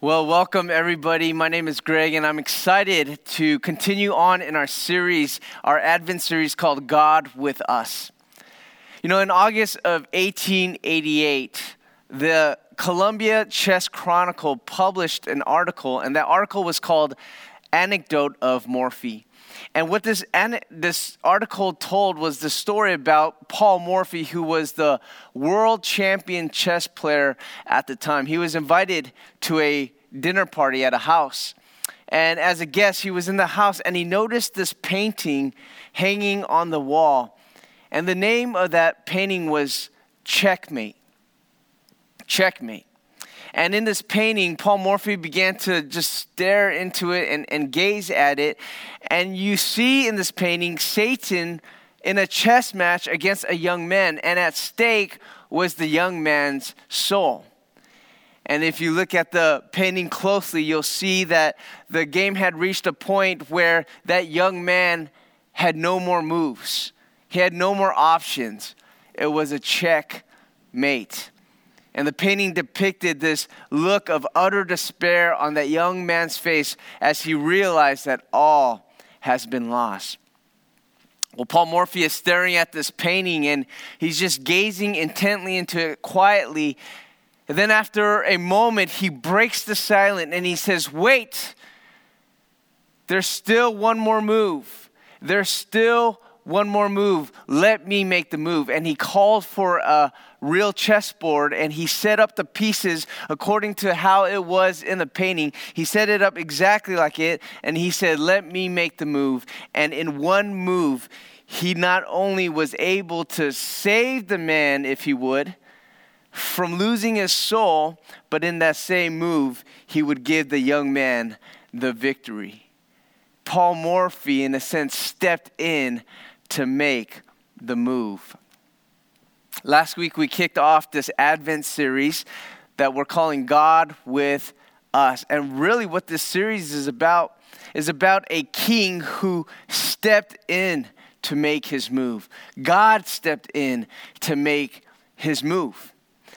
Well, welcome everybody. My name is Greg, and I'm excited to continue on in our series, our Advent series called God with Us. You know, in August of 1888, the Columbia Chess Chronicle published an article, and that article was called Anecdote of Morphy. And what this, this article told was the story about Paul Morphy, who was the world champion chess player at the time. He was invited to a dinner party at a house. And as a guest, he was in the house and he noticed this painting hanging on the wall. And the name of that painting was Checkmate. Checkmate. And in this painting, Paul Morphy began to just stare into it and, and gaze at it. And you see in this painting Satan in a chess match against a young man, and at stake was the young man's soul. And if you look at the painting closely, you'll see that the game had reached a point where that young man had no more moves. He had no more options. It was a checkmate. And the painting depicted this look of utter despair on that young man's face as he realized that all has been lost. Well, Paul Morphy is staring at this painting and he's just gazing intently into it quietly. And then, after a moment, he breaks the silence and he says, Wait, there's still one more move. There's still one more move. Let me make the move. And he called for a real chessboard and he set up the pieces according to how it was in the painting. He set it up exactly like it and he said, Let me make the move. And in one move, he not only was able to save the man, if he would, from losing his soul, but in that same move, he would give the young man the victory. Paul Morphy, in a sense, stepped in to make the move. Last week, we kicked off this Advent series that we're calling God with Us. And really, what this series is about is about a king who stepped in to make his move. God stepped in to make his move.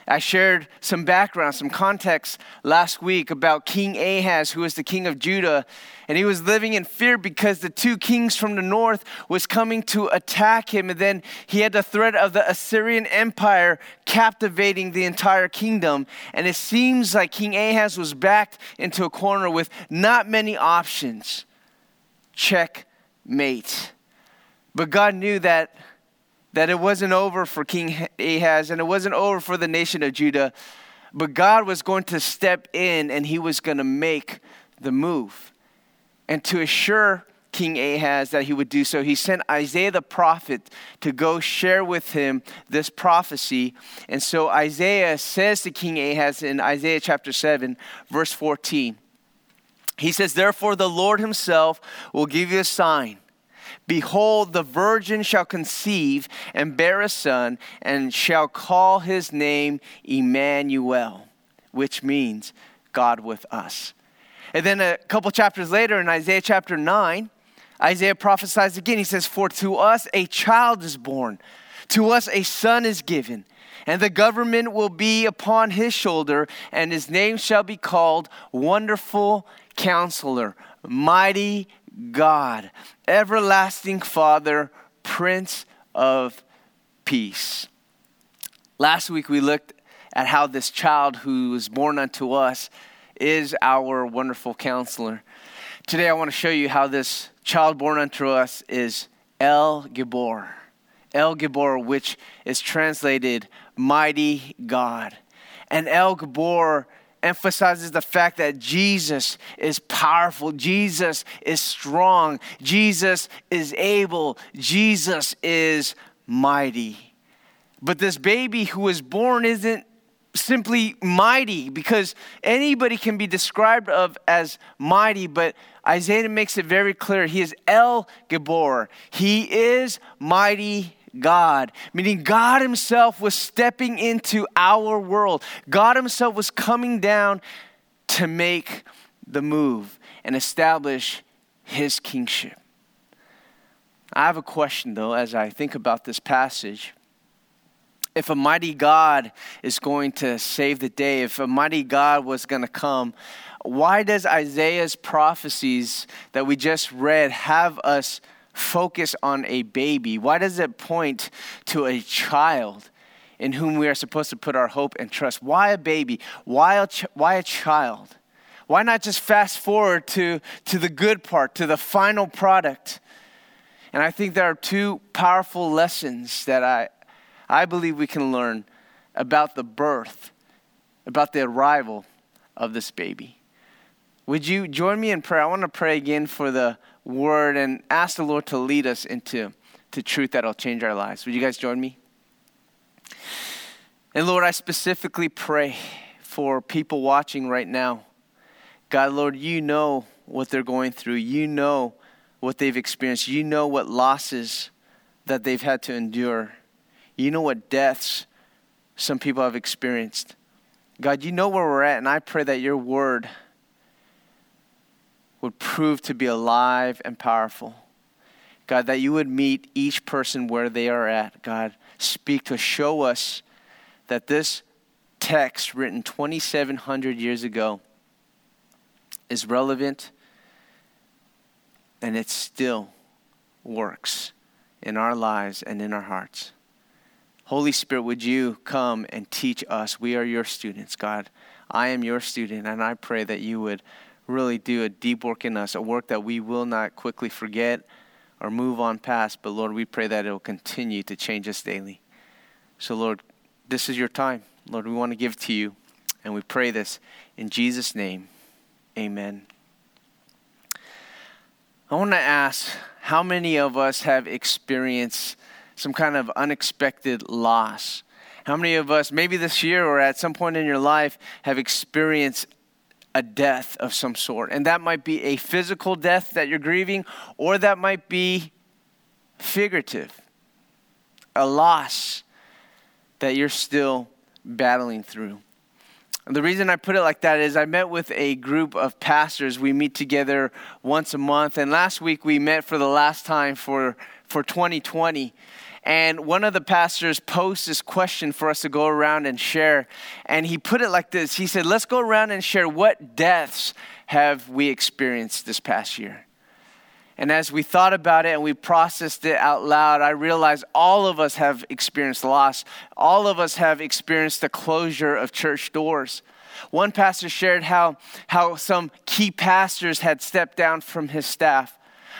I shared some background, some context last week about King Ahaz, who was the king of Judah, and he was living in fear because the two kings from the north was coming to attack him, and then he had the threat of the Assyrian Empire captivating the entire kingdom. And it seems like King Ahaz was backed into a corner with not many options. Checkmate. But God knew that that it wasn't over for King Ahaz and it wasn't over for the nation of Judah, but God was going to step in and he was going to make the move. And to assure King Ahaz that he would do so, he sent Isaiah the prophet to go share with him this prophecy. And so Isaiah says to King Ahaz in Isaiah chapter 7, verse 14, he says, Therefore the Lord himself will give you a sign. Behold, the virgin shall conceive and bear a son, and shall call his name Emmanuel, which means God with us. And then a couple chapters later, in Isaiah chapter 9, Isaiah prophesies again. He says, For to us a child is born, to us a son is given, and the government will be upon his shoulder, and his name shall be called Wonderful Counselor, Mighty God, everlasting Father, Prince of Peace. Last week we looked at how this child who was born unto us is our wonderful counselor. Today I want to show you how this child born unto us is El Gibor. El Gibor, which is translated mighty God. And El Gibor emphasizes the fact that Jesus is powerful, Jesus is strong, Jesus is able, Jesus is mighty. But this baby who was born isn't simply mighty because anybody can be described of as mighty but isaiah makes it very clear he is el gibor he is mighty God, meaning God Himself was stepping into our world. God Himself was coming down to make the move and establish His kingship. I have a question though as I think about this passage. if a mighty God is going to save the day, if a mighty God was going to come, why does Isaiah's prophecies that we just read have us focus on a baby? Why does it point to a child in whom we are supposed to put our hope and trust? Why a baby? Why a, ch- why a child? Why not just fast forward to, to the good part, to the final product? And I think there are two powerful lessons that I, I believe we can learn about the birth, about the arrival of this baby. Would you join me in prayer? I want to pray again for the word and ask the Lord to lead us into to truth that'll change our lives. Would you guys join me? And Lord, I specifically pray for people watching right now. God, Lord, you know what they're going through. You know what they've experienced. You know what losses that they've had to endure. You know what deaths some people have experienced. God, you know where we're at, and I pray that your word would prove to be alive and powerful. God, that you would meet each person where they are at. God, speak to show us that this text written 2,700 years ago is relevant and it still works in our lives and in our hearts. Holy Spirit, would you come and teach us? We are your students, God. I am your student, and I pray that you would really do a deep work in us, a work that we will not quickly forget or move on past. But Lord, we pray that it will continue to change us daily. So, Lord, this is your time. Lord, we want to give to you. And we pray this in Jesus' name. Amen. I want to ask how many of us have experienced some kind of unexpected loss? How many of us, maybe this year or at some point in your life, have experienced a death of some sort. And that might be a physical death that you're grieving, or that might be figurative, a loss that you're still battling through. The reason I put it like that is I met with a group of pastors. We meet together once a month. And last week we met for the last time for, for 2020. And one of the pastors posed this question for us to go around and share. And he put it like this He said, Let's go around and share what deaths have we experienced this past year. And as we thought about it and we processed it out loud, I realized all of us have experienced loss. All of us have experienced the closure of church doors. One pastor shared how, how some key pastors had stepped down from his staff.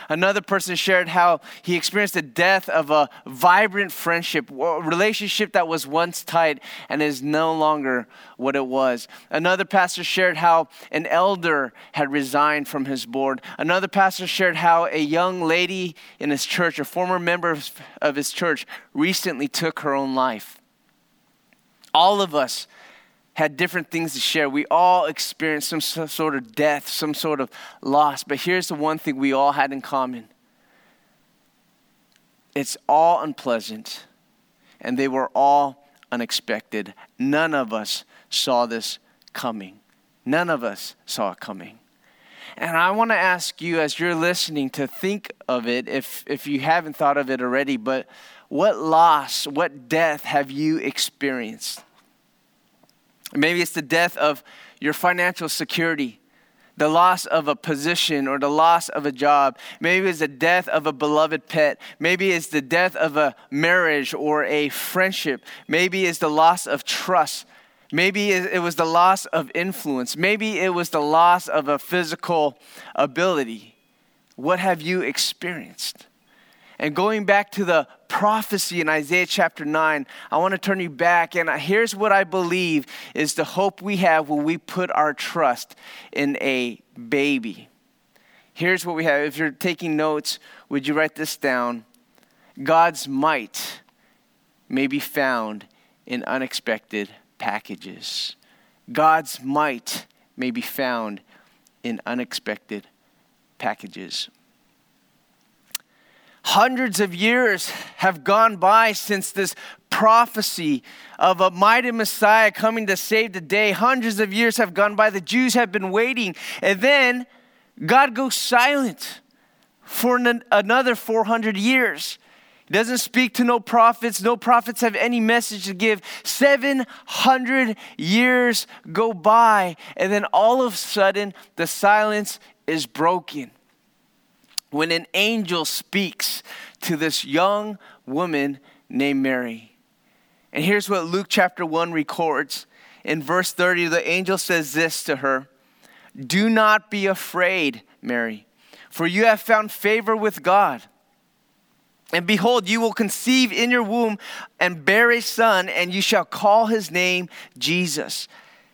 Another person shared how he experienced the death of a vibrant friendship, a relationship that was once tight and is no longer what it was. Another pastor shared how an elder had resigned from his board. Another pastor shared how a young lady in his church, a former member of his church, recently took her own life. All of us had different things to share. We all experienced some sort of death, some sort of loss. But here's the one thing we all had in common it's all unpleasant, and they were all unexpected. None of us saw this coming. None of us saw it coming. And I want to ask you, as you're listening, to think of it, if, if you haven't thought of it already, but what loss, what death have you experienced? Maybe it's the death of your financial security, the loss of a position or the loss of a job. Maybe it's the death of a beloved pet. Maybe it's the death of a marriage or a friendship. Maybe it's the loss of trust. Maybe it was the loss of influence. Maybe it was the loss of a physical ability. What have you experienced? And going back to the prophecy in Isaiah chapter 9, I want to turn you back. And here's what I believe is the hope we have when we put our trust in a baby. Here's what we have. If you're taking notes, would you write this down? God's might may be found in unexpected packages. God's might may be found in unexpected packages. Hundreds of years have gone by since this prophecy of a mighty Messiah coming to save the day. Hundreds of years have gone by. The Jews have been waiting. And then God goes silent for an, another 400 years. He doesn't speak to no prophets. No prophets have any message to give. 700 years go by, and then all of a sudden, the silence is broken. When an angel speaks to this young woman named Mary. And here's what Luke chapter 1 records. In verse 30, the angel says this to her Do not be afraid, Mary, for you have found favor with God. And behold, you will conceive in your womb and bear a son, and you shall call his name Jesus.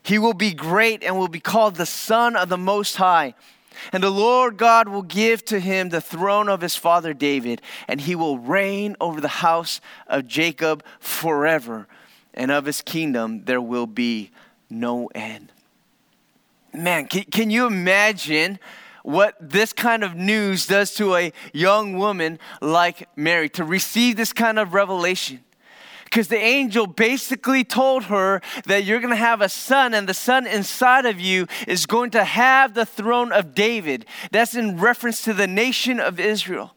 He will be great and will be called the Son of the Most High. And the Lord God will give to him the throne of his father David, and he will reign over the house of Jacob forever, and of his kingdom there will be no end. Man, can, can you imagine? what this kind of news does to a young woman like Mary to receive this kind of revelation. Because the angel basically told her that you're going to have a son, and the son inside of you is going to have the throne of David. That's in reference to the nation of Israel.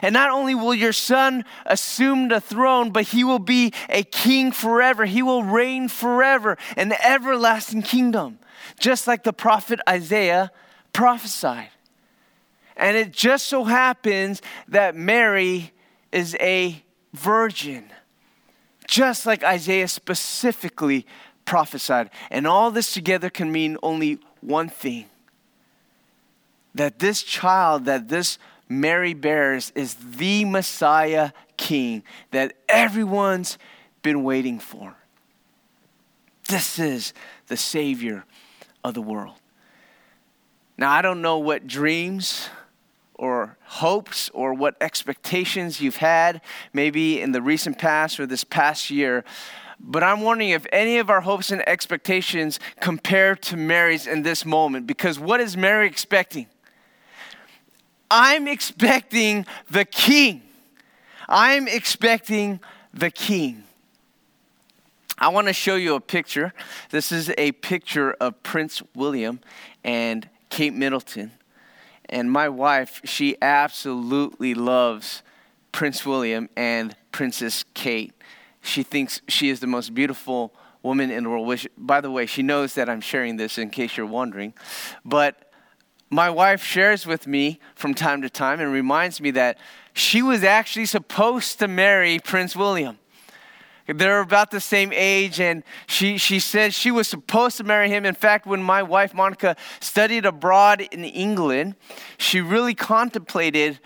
And not only will your son assume the throne, but he will be a king forever. He will reign forever, an everlasting kingdom, just like the prophet Isaiah prophesied. And it just so happens that Mary is a virgin, just like Isaiah specifically prophesied. And all this together can mean only one thing that this child, that this Mary bears, is the Messiah King that everyone's been waiting for. This is the Savior of the world. Now, I don't know what dreams or hopes or what expectations you've had, maybe in the recent past or this past year. But I'm wondering if any of our hopes and expectations compare to Mary's in this moment. Because what is Mary expecting? I'm expecting the king. I'm expecting the king. I want to show you a picture. This is a picture of Prince William and Kate Middleton. And my wife, she absolutely loves Prince William and Princess Kate. She thinks she is the most beautiful woman in the world. Which, by the way, she knows that I'm sharing this in case you're wondering. But my wife shares with me from time to time and reminds me that she was actually supposed to marry Prince William. They're about the same age, and she, she said she was supposed to marry him. In fact, when my wife Monica studied abroad in England, she really contemplated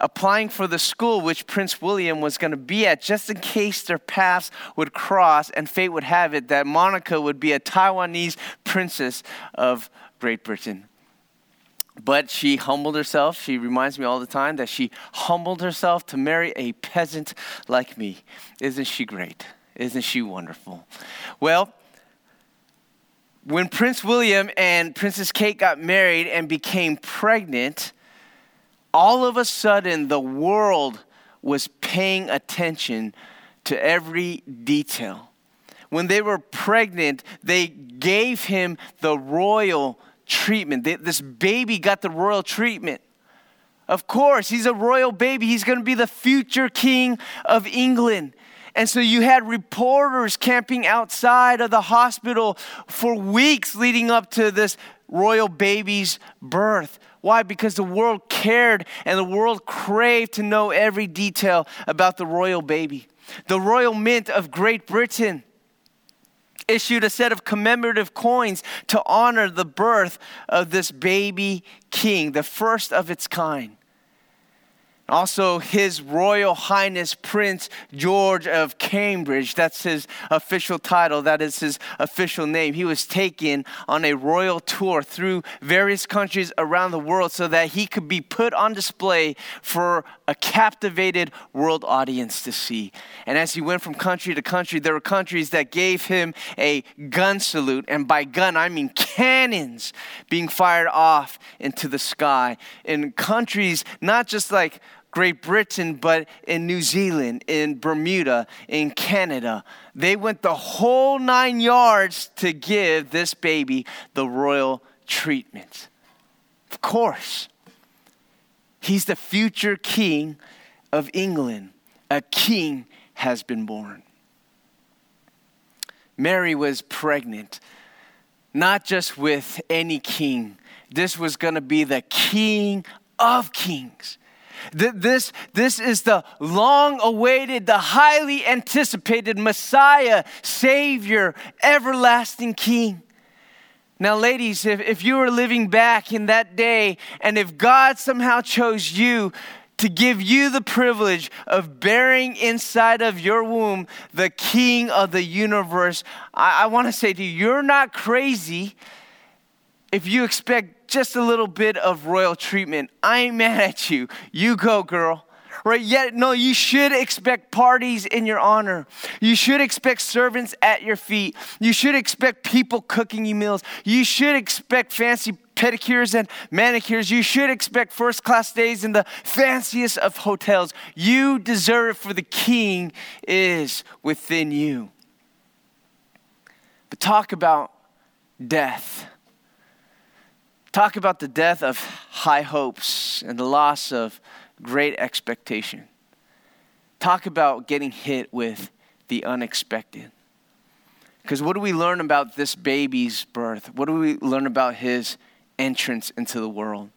applying for the school which Prince William was going to be at, just in case their paths would cross, and fate would have it that Monica would be a Taiwanese princess of Great Britain. But she humbled herself. She reminds me all the time that she humbled herself to marry a peasant like me. Isn't she great? Isn't she wonderful? Well, when Prince William and Princess Kate got married and became pregnant, all of a sudden the world was paying attention to every detail. When they were pregnant, they gave him the royal treatment. This baby got the royal treatment. Of course, he's a royal baby. He's going to be the future king of England. And so you had reporters camping outside of the hospital for weeks leading up to this royal baby's birth. Why? Because the world cared and the world craved to know every detail about the royal baby. The royal mint of Great Britain issued a set of commemorative coins to honor the birth of this baby king, the first of its kind. Also, His Royal Highness Prince George of Cambridge, that's his official title, that is his official name. He was taken on a royal tour through various countries around the world so that he could be put on display for a captivated world audience to see. And as he went from country to country, there were countries that gave him a gun salute. And by gun, I mean cannons being fired off into the sky. In countries, not just like Great Britain, but in New Zealand, in Bermuda, in Canada. They went the whole nine yards to give this baby the royal treatment. Of course, he's the future king of England, a king has been born. Mary was pregnant, not just with any king. This was going to be the king of kings. This, this is the long awaited, the highly anticipated Messiah, Savior, everlasting King. Now, ladies, if, if you were living back in that day and if God somehow chose you to give you the privilege of bearing inside of your womb the King of the universe, I, I want to say to you, you're not crazy if you expect just a little bit of royal treatment. I ain't mad at you. You go, girl right? Yet, no, you should expect parties in your honor. You should expect servants at your feet. You should expect people cooking you meals. You should expect fancy pedicures and manicures. You should expect first class days in the fanciest of hotels. You deserve it, for the king is within you. But talk about death. Talk about the death of high hopes and the loss of great expectation. Talk about getting hit with the unexpected. Because what do we learn about this baby's birth? What do we learn about his entrance into the world.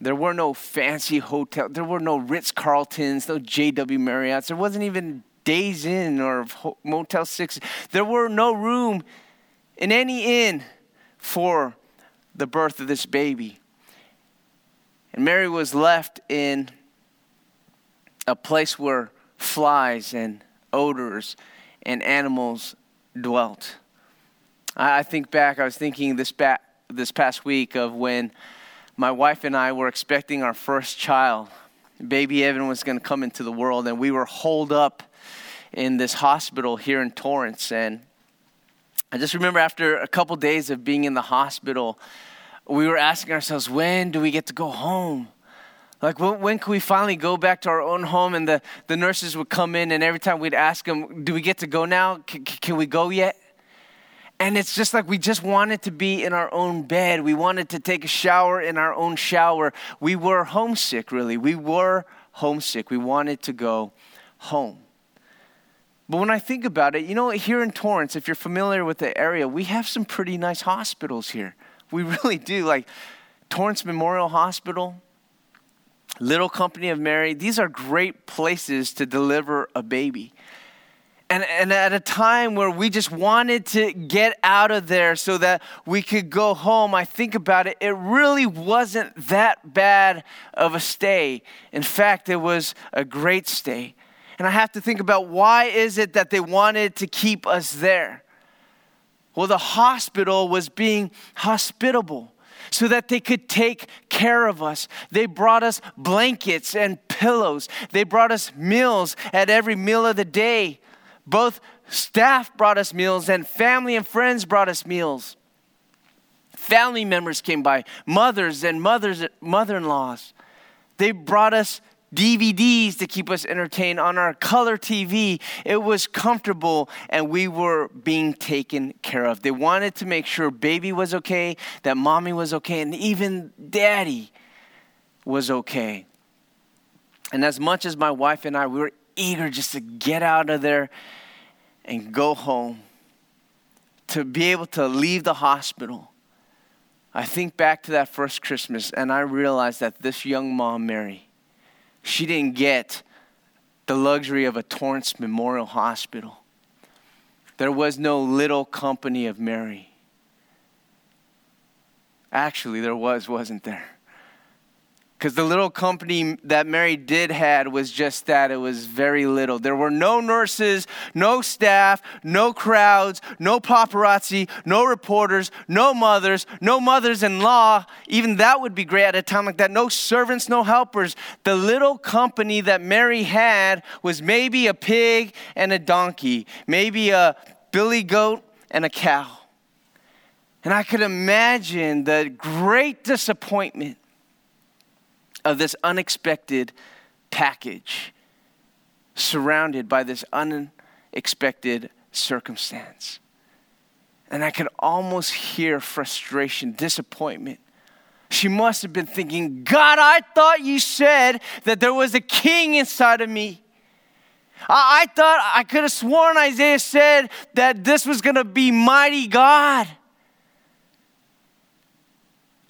There were no fancy hotels, there were no Ritz Carltons, no JW Marriotts, there wasn't even Days Inn or Motel 6. There were no room in any inn for the birth of this baby. And Mary was left in a place where flies and odors and animals dwelt. I think back, I was thinking this back this past week of when my wife and I were expecting our first child. Baby Evan was going to come into the world, and we were holed up in this hospital here in Torrance. And I just remember after a couple days of being in the hospital, we were asking ourselves, when do we get to go home? Like, when, when can we finally go back to our own home? And the, the nurses would come in, and every time we'd ask them, Do we get to go now? C- can we go yet? And it's just like we just wanted to be in our own bed. We wanted to take a shower in our own shower. We were homesick, really. We were homesick. We wanted to go home. But when I think about it, you know, here in Torrance, if you're familiar with the area, we have some pretty nice hospitals here. We really do. Like Torrance Memorial Hospital, Little Company of Mary, these are great places to deliver a baby. And, and at a time where we just wanted to get out of there so that we could go home, I think about it, it really wasn't that bad of a stay. In fact, it was a great stay. And I have to think about why is it that they wanted to keep us there? Well, the hospital was being hospitable so that they could take care of us. They brought us blankets and pillows. They brought us meals at every meal of the day. Both staff brought us meals and family and friends brought us meals. Family members came by, mothers and mothers, mother-in-laws. They brought us DVDs to keep us entertained on our color TV. It was comfortable and we were being taken care of. They wanted to make sure baby was okay, that mommy was okay, and even daddy was okay. And as much as my wife and I, we were eager just to get out of there and go home, to be able to leave the hospital. I think back to that first Christmas and I realized that this young mom, Mary, she didn't get the luxury of a Torrance Memorial Hospital. There was no little company of Mary. Actually, there was, wasn't there? Because the little company that Mary did had was just that it was very little. There were no nurses, no staff, no crowds, no paparazzi, no reporters, no mothers, no mothers in law. Even that would be great at a time like that. No servants, no helpers. The little company that Mary had was maybe a pig and a donkey, maybe a billy goat and a cow. And I could imagine the great disappointment of this unexpected package surrounded by this unexpected circumstance. And I could almost hear frustration, disappointment. She must have been thinking, God, I thought you said that there was a king inside of me. I, I thought I could have sworn Isaiah said that this was going to be mighty God.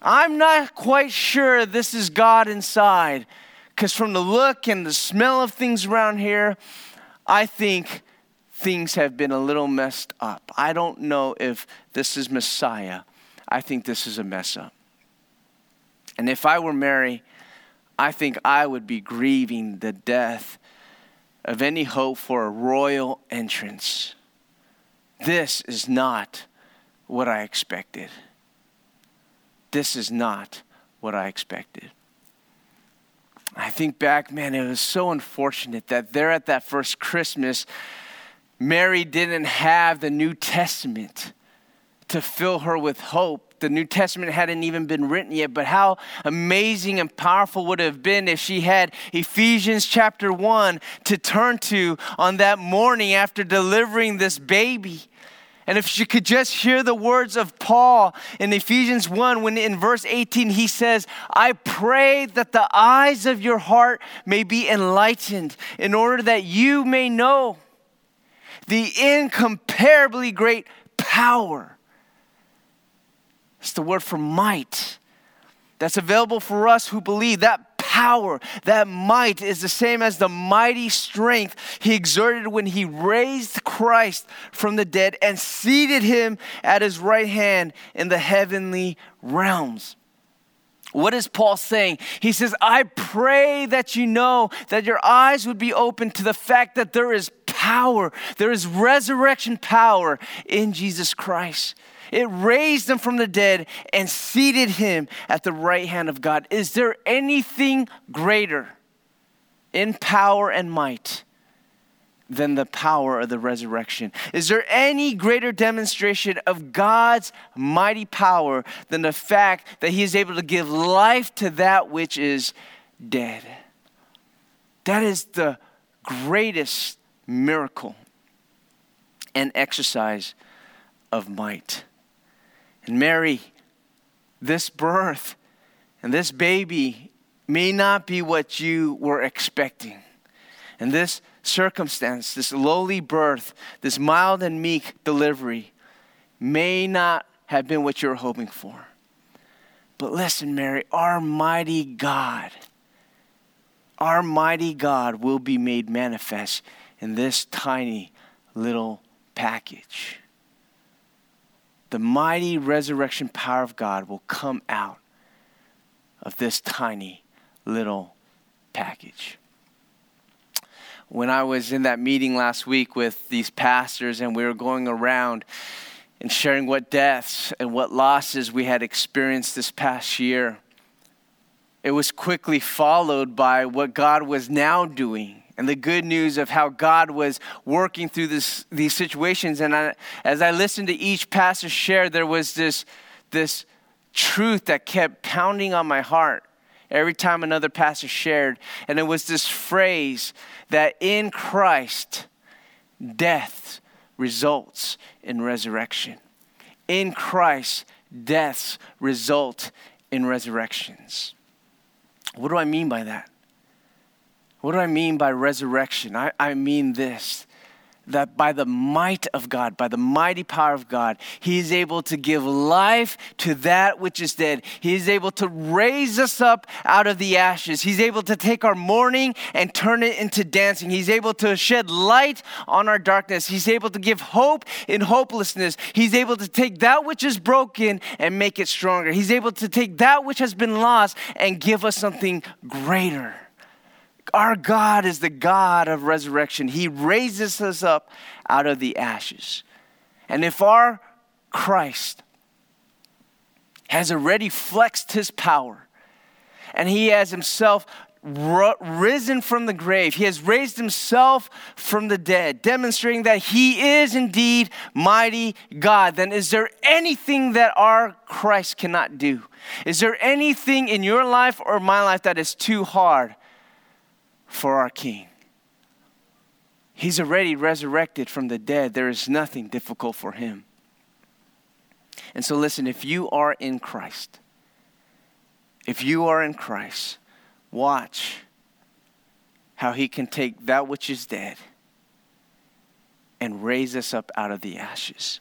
I'm not quite sure this is God inside, because from the look and the smell of things around here, I think things have been a little messed up. I don't know if this is Messiah. I think this is a mess up. And if I were Mary, I think I would be grieving the death of any hope for a royal entrance. This is not what I expected. This is not what I expected. I think back, man, it was so unfortunate that there at that first Christmas, Mary didn't have the New Testament to fill her with hope the New Testament hadn't even been written yet, but how amazing and powerful would it have been if she had Ephesians chapter 1 to turn to on that morning after delivering this baby. And if you could just hear the words of Paul in Ephesians 1, when in verse 18 he says, I pray that the eyes of your heart may be enlightened, in order that you may know the incomparably great power it's the word for might that's available for us who believe. That power, that might is the same as the mighty strength he exerted when he raised Christ from the dead and seated him at his right hand in the heavenly realms. What is Paul saying? He says, I pray that you know that your eyes would be open to the fact that there is power, there is resurrection power in Jesus Christ. It raised him from the dead and seated him at the right hand of God. Is there anything greater in power and might than the power of the resurrection? Is there any greater demonstration of God's mighty power than the fact that he is able to give life to that which is dead? That is the greatest miracle and exercise of might. And Mary, this birth and this baby may not be what you were expecting. And this circumstance, this lowly birth, this mild and meek delivery, may not have been what you were hoping for. But listen, Mary, our mighty God, our mighty God will be made manifest in this tiny little package the mighty resurrection power of God will come out of this tiny little package. When I was in that meeting last week with these pastors and we were going around and sharing what deaths and what losses we had experienced this past year, it was quickly followed by what God was now doing and the good news of how God was working through this, these situations. And I, as I listened to each pastor share, there was this, this truth that kept pounding on my heart every time another pastor shared. And it was this phrase that in Christ, death results in resurrection. In Christ, deaths result in resurrections. What do I mean by that? What do I mean by resurrection? I, I mean this that by the might of God, by the mighty power of God, He is able to give life to that which is dead. He is able to raise us up out of the ashes. He's able to take our mourning and turn it into dancing. He's able to shed light on our darkness. He's able to give hope in hopelessness. He's able to take that which is broken and make it stronger. He's able to take that which has been lost and give us something greater. Our God is the God of resurrection. He raises us up out of the ashes. And if our Christ has already flexed his power and he has himself risen from the grave. He has raised himself from the dead, demonstrating that he is indeed mighty God. Then is there anything that our Christ cannot do? Is there anything in your life or my life that is too hard for our King. He's already resurrected from the dead. There is nothing difficult for him. And so, listen, if you are in Christ, if you are in Christ, watch how he can take that which is dead and raise us up out of the ashes.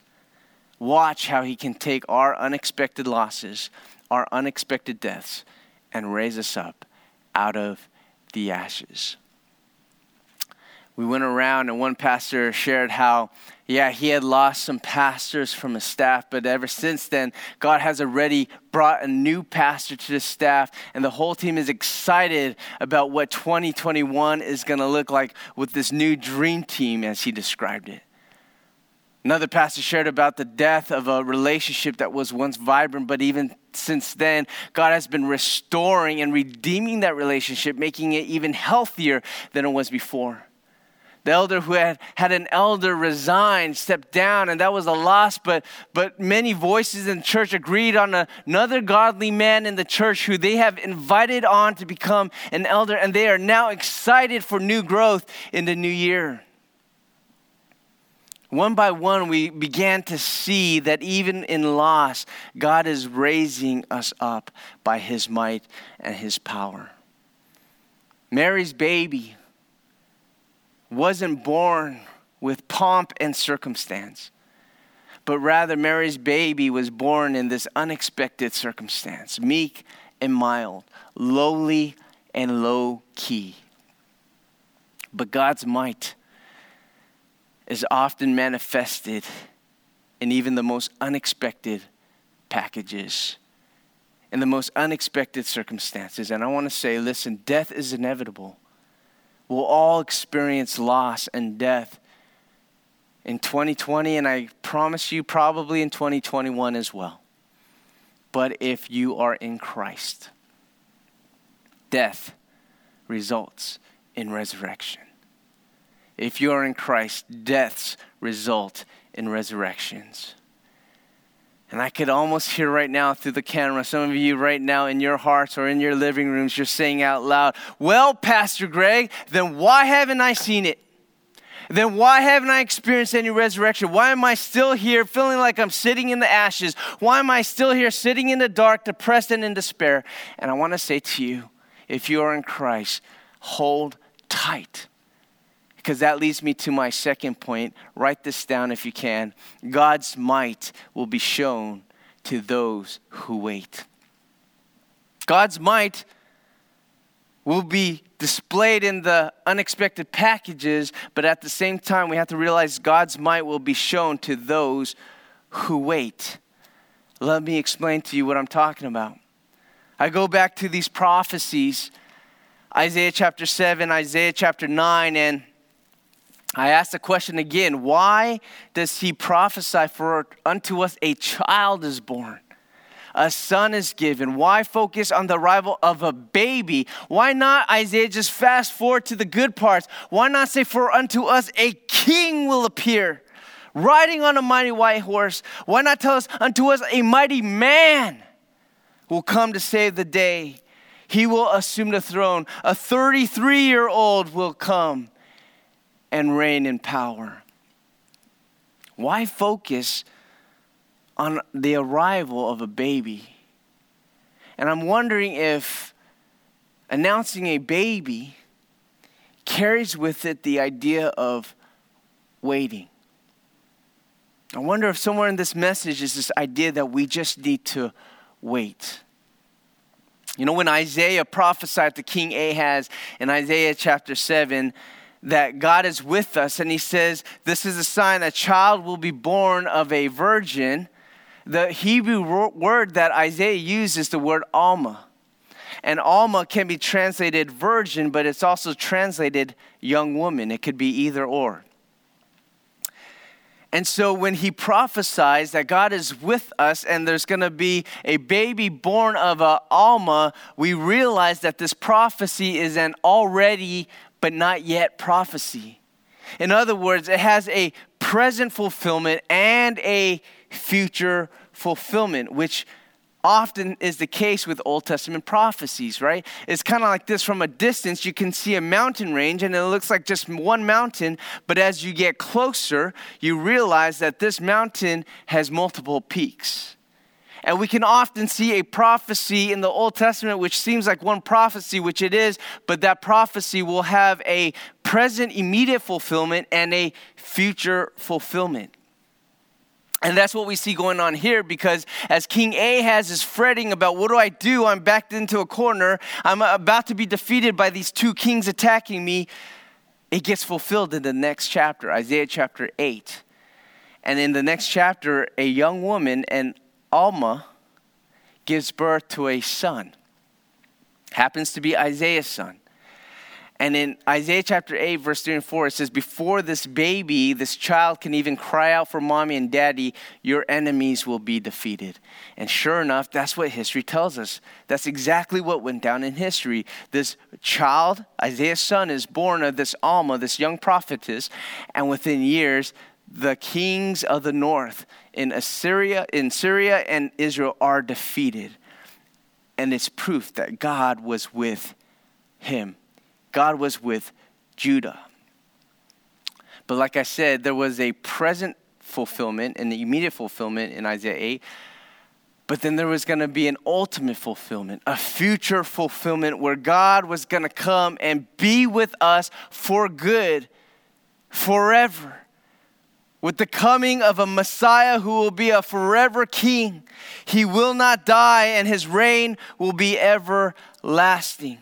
Watch how he can take our unexpected losses, our unexpected deaths, and raise us up out of the ashes. We went around, and one pastor shared how, yeah, he had lost some pastors from his staff, but ever since then, God has already brought a new pastor to the staff, and the whole team is excited about what 2021 is going to look like with this new dream team, as he described it. Another pastor shared about the death of a relationship that was once vibrant, but even since then, God has been restoring and redeeming that relationship, making it even healthier than it was before. The elder who had had an elder resign stepped down, and that was a loss. But, but many voices in church agreed on a, another godly man in the church who they have invited on to become an elder, and they are now excited for new growth in the new year one by one, we began to see that even in loss, God is raising us up by his might and his power. Mary's baby wasn't born with pomp and circumstance, but rather Mary's baby was born in this unexpected circumstance, meek and mild, lowly and low key. But God's might is often manifested in even the most unexpected packages, in the most unexpected circumstances. And I want to say listen, death is inevitable. We'll all experience loss and death in 2020, and I promise you, probably in 2021 as well. But if you are in Christ, death results in resurrection. If you are in Christ, deaths result in resurrections. And I could almost hear right now through the camera, some of you right now in your hearts or in your living rooms, you're saying out loud, Well, Pastor Greg, then why haven't I seen it? Then why haven't I experienced any resurrection? Why am I still here feeling like I'm sitting in the ashes? Why am I still here sitting in the dark, depressed and in despair? And I want to say to you, if you are in Christ, hold tight because that leads me to my second point. Write this down if you can. God's might will be shown to those who wait. God's might will be displayed in the unexpected packages, but at the same time, we have to realize God's might will be shown to those who wait. Let me explain to you what I'm talking about. I go back to these prophecies Isaiah chapter 7, Isaiah chapter 9, and I ask the question again why does he prophesy for unto us a child is born? A son is given. Why focus on the arrival of a baby? Why not, Isaiah, just fast forward to the good parts? Why not say, For unto us a king will appear, riding on a mighty white horse? Why not tell us, Unto us a mighty man will come to save the day? He will assume the throne. A 33 year old will come and reign in power. Why focus on the arrival of a baby? And I'm wondering if announcing a baby carries with it the idea of waiting. I wonder if somewhere in this message is this idea that we just need to wait. You know, when Isaiah prophesied to King Ahaz in Isaiah chapter 7, that God is with us. And he says, This is a sign a child will be born of a virgin. The Hebrew word that Isaiah uses is the word Alma. And Alma can be translated virgin, but it's also translated young woman. It could be either or. And so when he prophesies that God is with us and there's going to be a baby born of a Alma, we realize that this prophecy is an already but not yet prophecy. In other words, it has a present fulfillment and a future fulfillment, which often is the case with Old Testament prophecies, right? It's kind of like this from a distance. You can see a mountain range and it looks like just one mountain, but as you get closer, you realize that this mountain has multiple peaks. And we can often see a prophecy in the Old Testament, which seems like one prophecy, which it is, but that prophecy will have a present immediate fulfillment and a future fulfillment. And that's what we see going on here because as King Ahaz is fretting about what do I do? I'm backed into a corner. I'm about to be defeated by these two kings attacking me. It gets fulfilled in the next chapter, Isaiah chapter 8. And in the next chapter, a young woman, and Alma, gives birth to a son. Happens to be Isaiah's son. And in Isaiah chapter 8, verse 3 and 4, it says, Before this baby, this child can even cry out for mommy and daddy, your enemies will be defeated. And sure enough, that's what history tells us. That's exactly what went down in history. This child, Isaiah's son, is born of this Alma, this young prophetess, and within years, the kings of the north in Assyria, in Syria and Israel are defeated. And it's proof that God was with him. God was with Judah. But like I said, there was a present fulfillment and the immediate fulfillment in Isaiah 8. But then there was going to be an ultimate fulfillment, a future fulfillment where God was going to come and be with us for good forever. With the coming of a Messiah who will be a forever king, he will not die and his reign will be everlasting.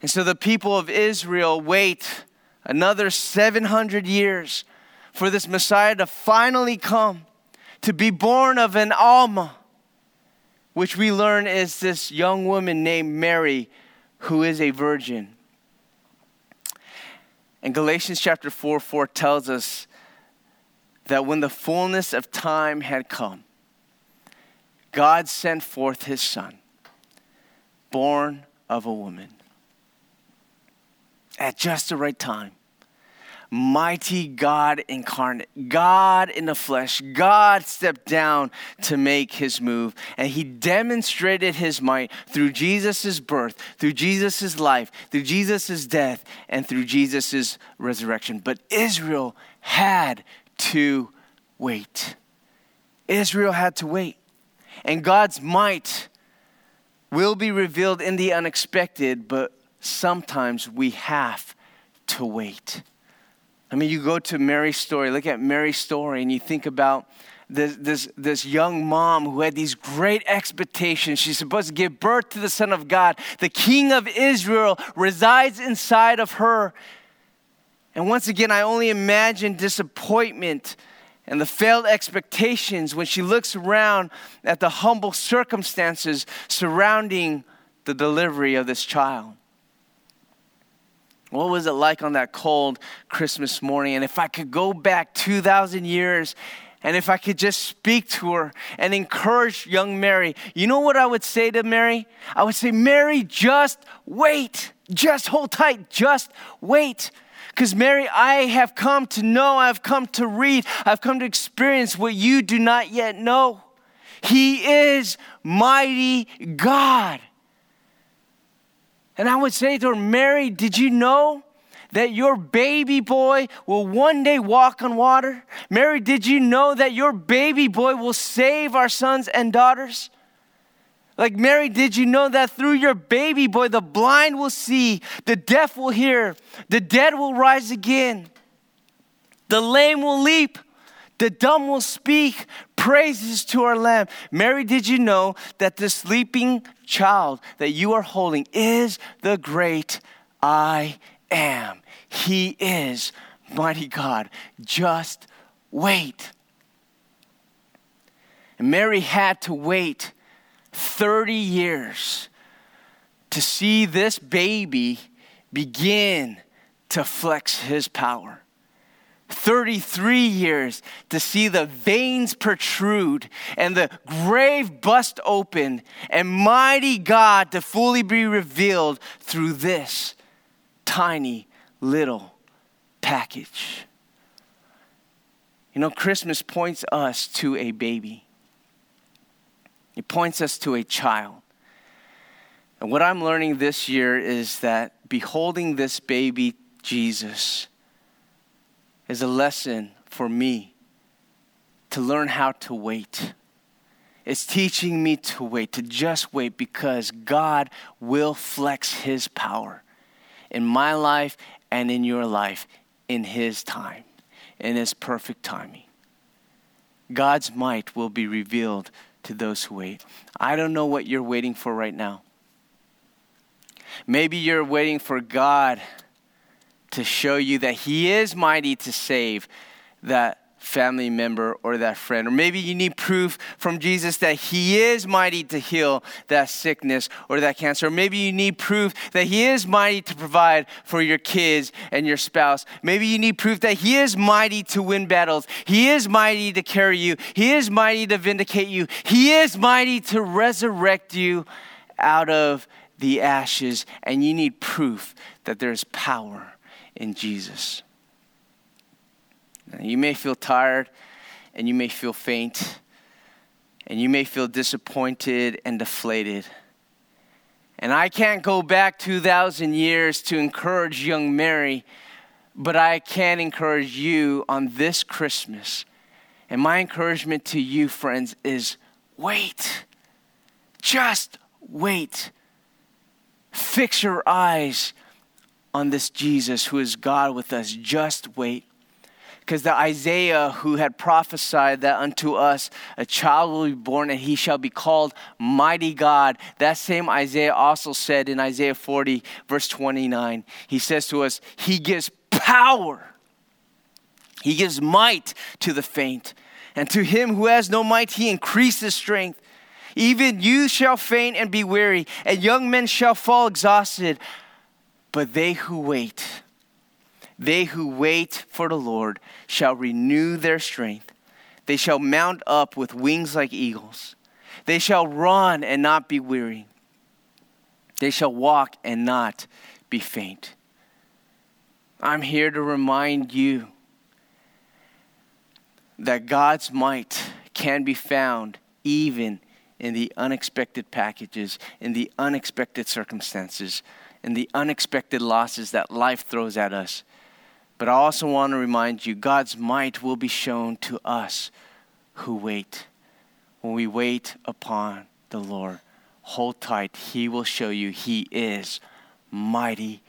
And so the people of Israel wait another 700 years for this Messiah to finally come, to be born of an Alma, which we learn is this young woman named Mary, who is a virgin. And Galatians chapter 4 4 tells us that when the fullness of time had come, God sent forth his son, born of a woman at just the right time. Mighty God incarnate, God in the flesh, God stepped down to make his move, and he demonstrated his might through Jesus' birth, through Jesus' life, through Jesus' death, and through Jesus' resurrection. But Israel had to wait. Israel had to wait. And God's might will be revealed in the unexpected, but sometimes we have to wait. I mean, you go to Mary's story, look at Mary's story, and you think about this, this, this young mom who had these great expectations. She's supposed to give birth to the Son of God. The King of Israel resides inside of her. And once again, I only imagine disappointment and the failed expectations when she looks around at the humble circumstances surrounding the delivery of this child. What was it like on that cold Christmas morning? And if I could go back 2,000 years and if I could just speak to her and encourage young Mary, you know what I would say to Mary? I would say, Mary, just wait. Just hold tight. Just wait. Because, Mary, I have come to know, I've come to read, I've come to experience what you do not yet know. He is mighty God. And I would say to her, Mary, did you know that your baby boy will one day walk on water? Mary, did you know that your baby boy will save our sons and daughters? Like, Mary, did you know that through your baby boy, the blind will see, the deaf will hear, the dead will rise again, the lame will leap, the dumb will speak, praises to our Lamb. Mary, did you know that the sleeping child that you are holding is the great I am? He is mighty God. Just wait. And Mary had to wait 30 years to see this baby begin to flex his power. 33 years to see the veins protrude and the grave bust open and mighty God to fully be revealed through this tiny little package. You know, Christmas points us to a baby, it points us to a child. And what I'm learning this year is that beholding this baby, Jesus, is a lesson for me to learn how to wait. It's teaching me to wait, to just wait, because God will flex His power in my life and in your life in His time, in His perfect timing. God's might will be revealed to those who wait. I don't know what you're waiting for right now. Maybe you're waiting for God to show you that He is mighty to save, that family member or that friend. Or maybe you need proof from Jesus that He is mighty to heal that sickness or that cancer. Or maybe you need proof that He is mighty to provide for your kids and your spouse. Maybe you need proof that He is mighty to win battles. He is mighty to carry you. He is mighty to vindicate you. He is mighty to resurrect you out of the ashes. And you need proof that there's power in Jesus. You may feel tired and you may feel faint and you may feel disappointed and deflated. And I can't go back 2,000 years to encourage young Mary, but I can encourage you on this Christmas. And my encouragement to you, friends, is wait. Just wait. Fix your eyes on this Jesus who is God with us. Just wait. Because the Isaiah who had prophesied that unto us a child will be born and he shall be called Mighty God, that same Isaiah also said in Isaiah 40, verse 29, he says to us, He gives power, He gives might to the faint, and to him who has no might, He increases strength. Even you shall faint and be weary, and young men shall fall exhausted. But they who wait, they who wait for the Lord shall renew their strength. They shall mount up with wings like eagles. They shall run and not be weary. They shall walk and not be faint. I'm here to remind you that God's might can be found even in the unexpected packages, in the unexpected circumstances, in the unexpected losses that life throws at us. But I also want to remind you God's might will be shown to us who wait. When we wait upon the Lord, hold tight. He will show you He is mighty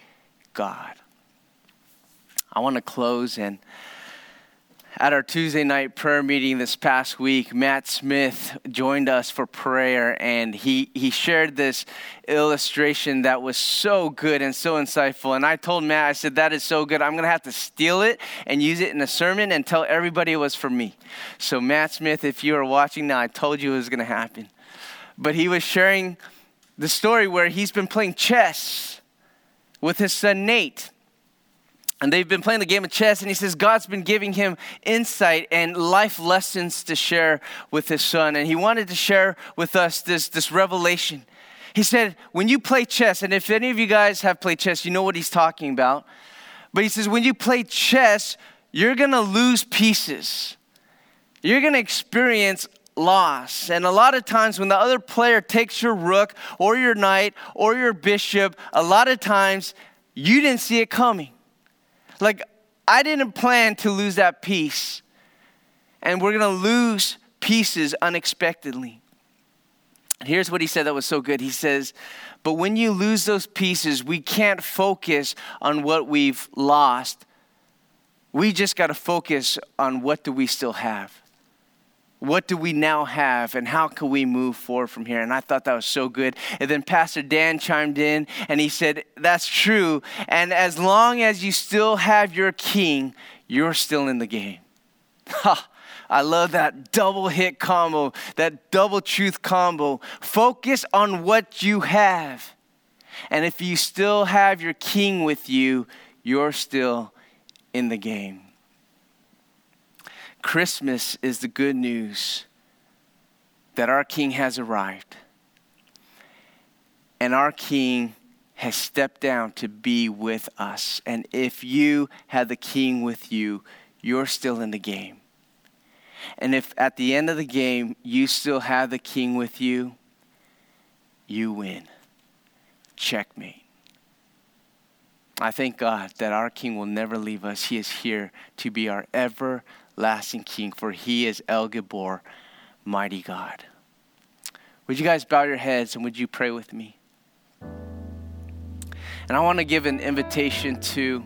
God. I want to close and at our Tuesday night prayer meeting this past week, Matt Smith joined us for prayer and he, he shared this illustration that was so good and so insightful. And I told Matt, I said, That is so good. I'm going to have to steal it and use it in a sermon and tell everybody it was for me. So, Matt Smith, if you are watching now, I told you it was going to happen. But he was sharing the story where he's been playing chess with his son Nate and they've been playing the game of chess, and he says God's been giving him insight and life lessons to share with his son. And he wanted to share with us this, this revelation. He said, When you play chess, and if any of you guys have played chess, you know what he's talking about. But he says, When you play chess, you're gonna lose pieces, you're gonna experience loss. And a lot of times, when the other player takes your rook or your knight or your bishop, a lot of times you didn't see it coming. Like, I didn't plan to lose that piece. And we're going to lose pieces unexpectedly. Here's what he said that was so good. He says, But when you lose those pieces, we can't focus on what we've lost. We just got to focus on what do we still have what do we now have and how can we move forward from here? And I thought that was so good. And then Pastor Dan chimed in and he said, That's true. And as long as you still have your king, you're still in the game. Ha! I love that double hit combo, that double truth combo. Focus on what you have. And if you still have your king with you, you're still in the game. Christmas is the good news that our King has arrived. And our King has stepped down to be with us. And if you had the King with you, you're still in the game. And if at the end of the game you still have the King with you, you win. Checkmate. I thank God that our King will never leave us. He is here to be our ever lasting King, for he is El Gibor, mighty God. Would you guys bow your heads and would you pray with me? And I want to give an invitation to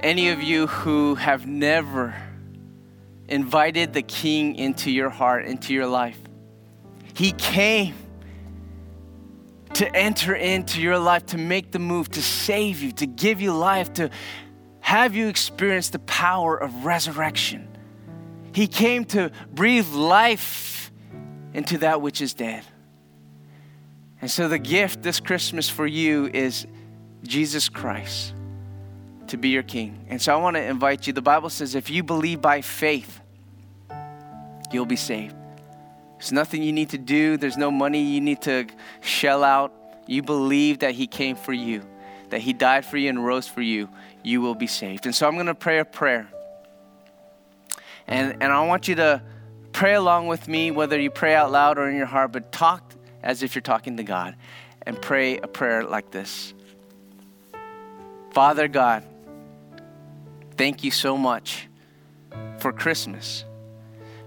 any of you who have never invited the King into your heart, into your life. He came to enter into your life, to make the move, to save you, to give you life, to have you experienced the power of resurrection. He came to breathe life into that which is dead. And so, the gift this Christmas for you is Jesus Christ to be your King. And so, I want to invite you. The Bible says if you believe by faith, you'll be saved. There's nothing you need to do, there's no money you need to shell out. You believe that He came for you, that He died for you and rose for you, you will be saved. And so I'm going to pray a prayer. And, and I want you to pray along with me, whether you pray out loud or in your heart, but talk as if you're talking to God and pray a prayer like this Father God, thank you so much for Christmas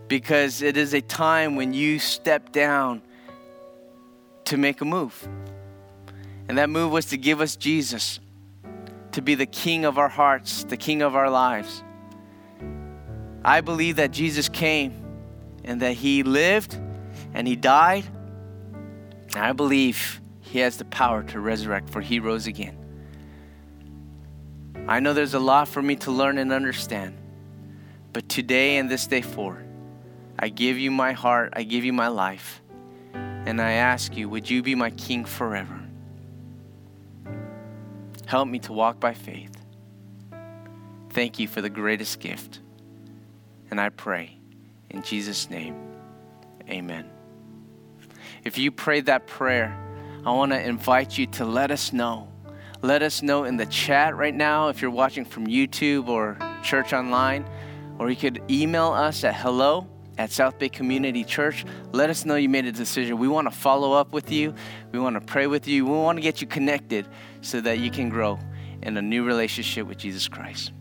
because it is a time when you step down to make a move. And that move was to give us Jesus, to be the king of our hearts, the king of our lives. I believe that Jesus came and that he lived and he died. And I believe he has the power to resurrect, for he rose again. I know there's a lot for me to learn and understand, but today and this day forward, I give you my heart, I give you my life, and I ask you, would you be my king forever? Help me to walk by faith. Thank you for the greatest gift. And I pray in Jesus' name, amen. If you prayed that prayer, I want to invite you to let us know. Let us know in the chat right now if you're watching from YouTube or church online, or you could email us at hello at South Bay Community Church. Let us know you made a decision. We want to follow up with you, we want to pray with you, we want to get you connected so that you can grow in a new relationship with Jesus Christ.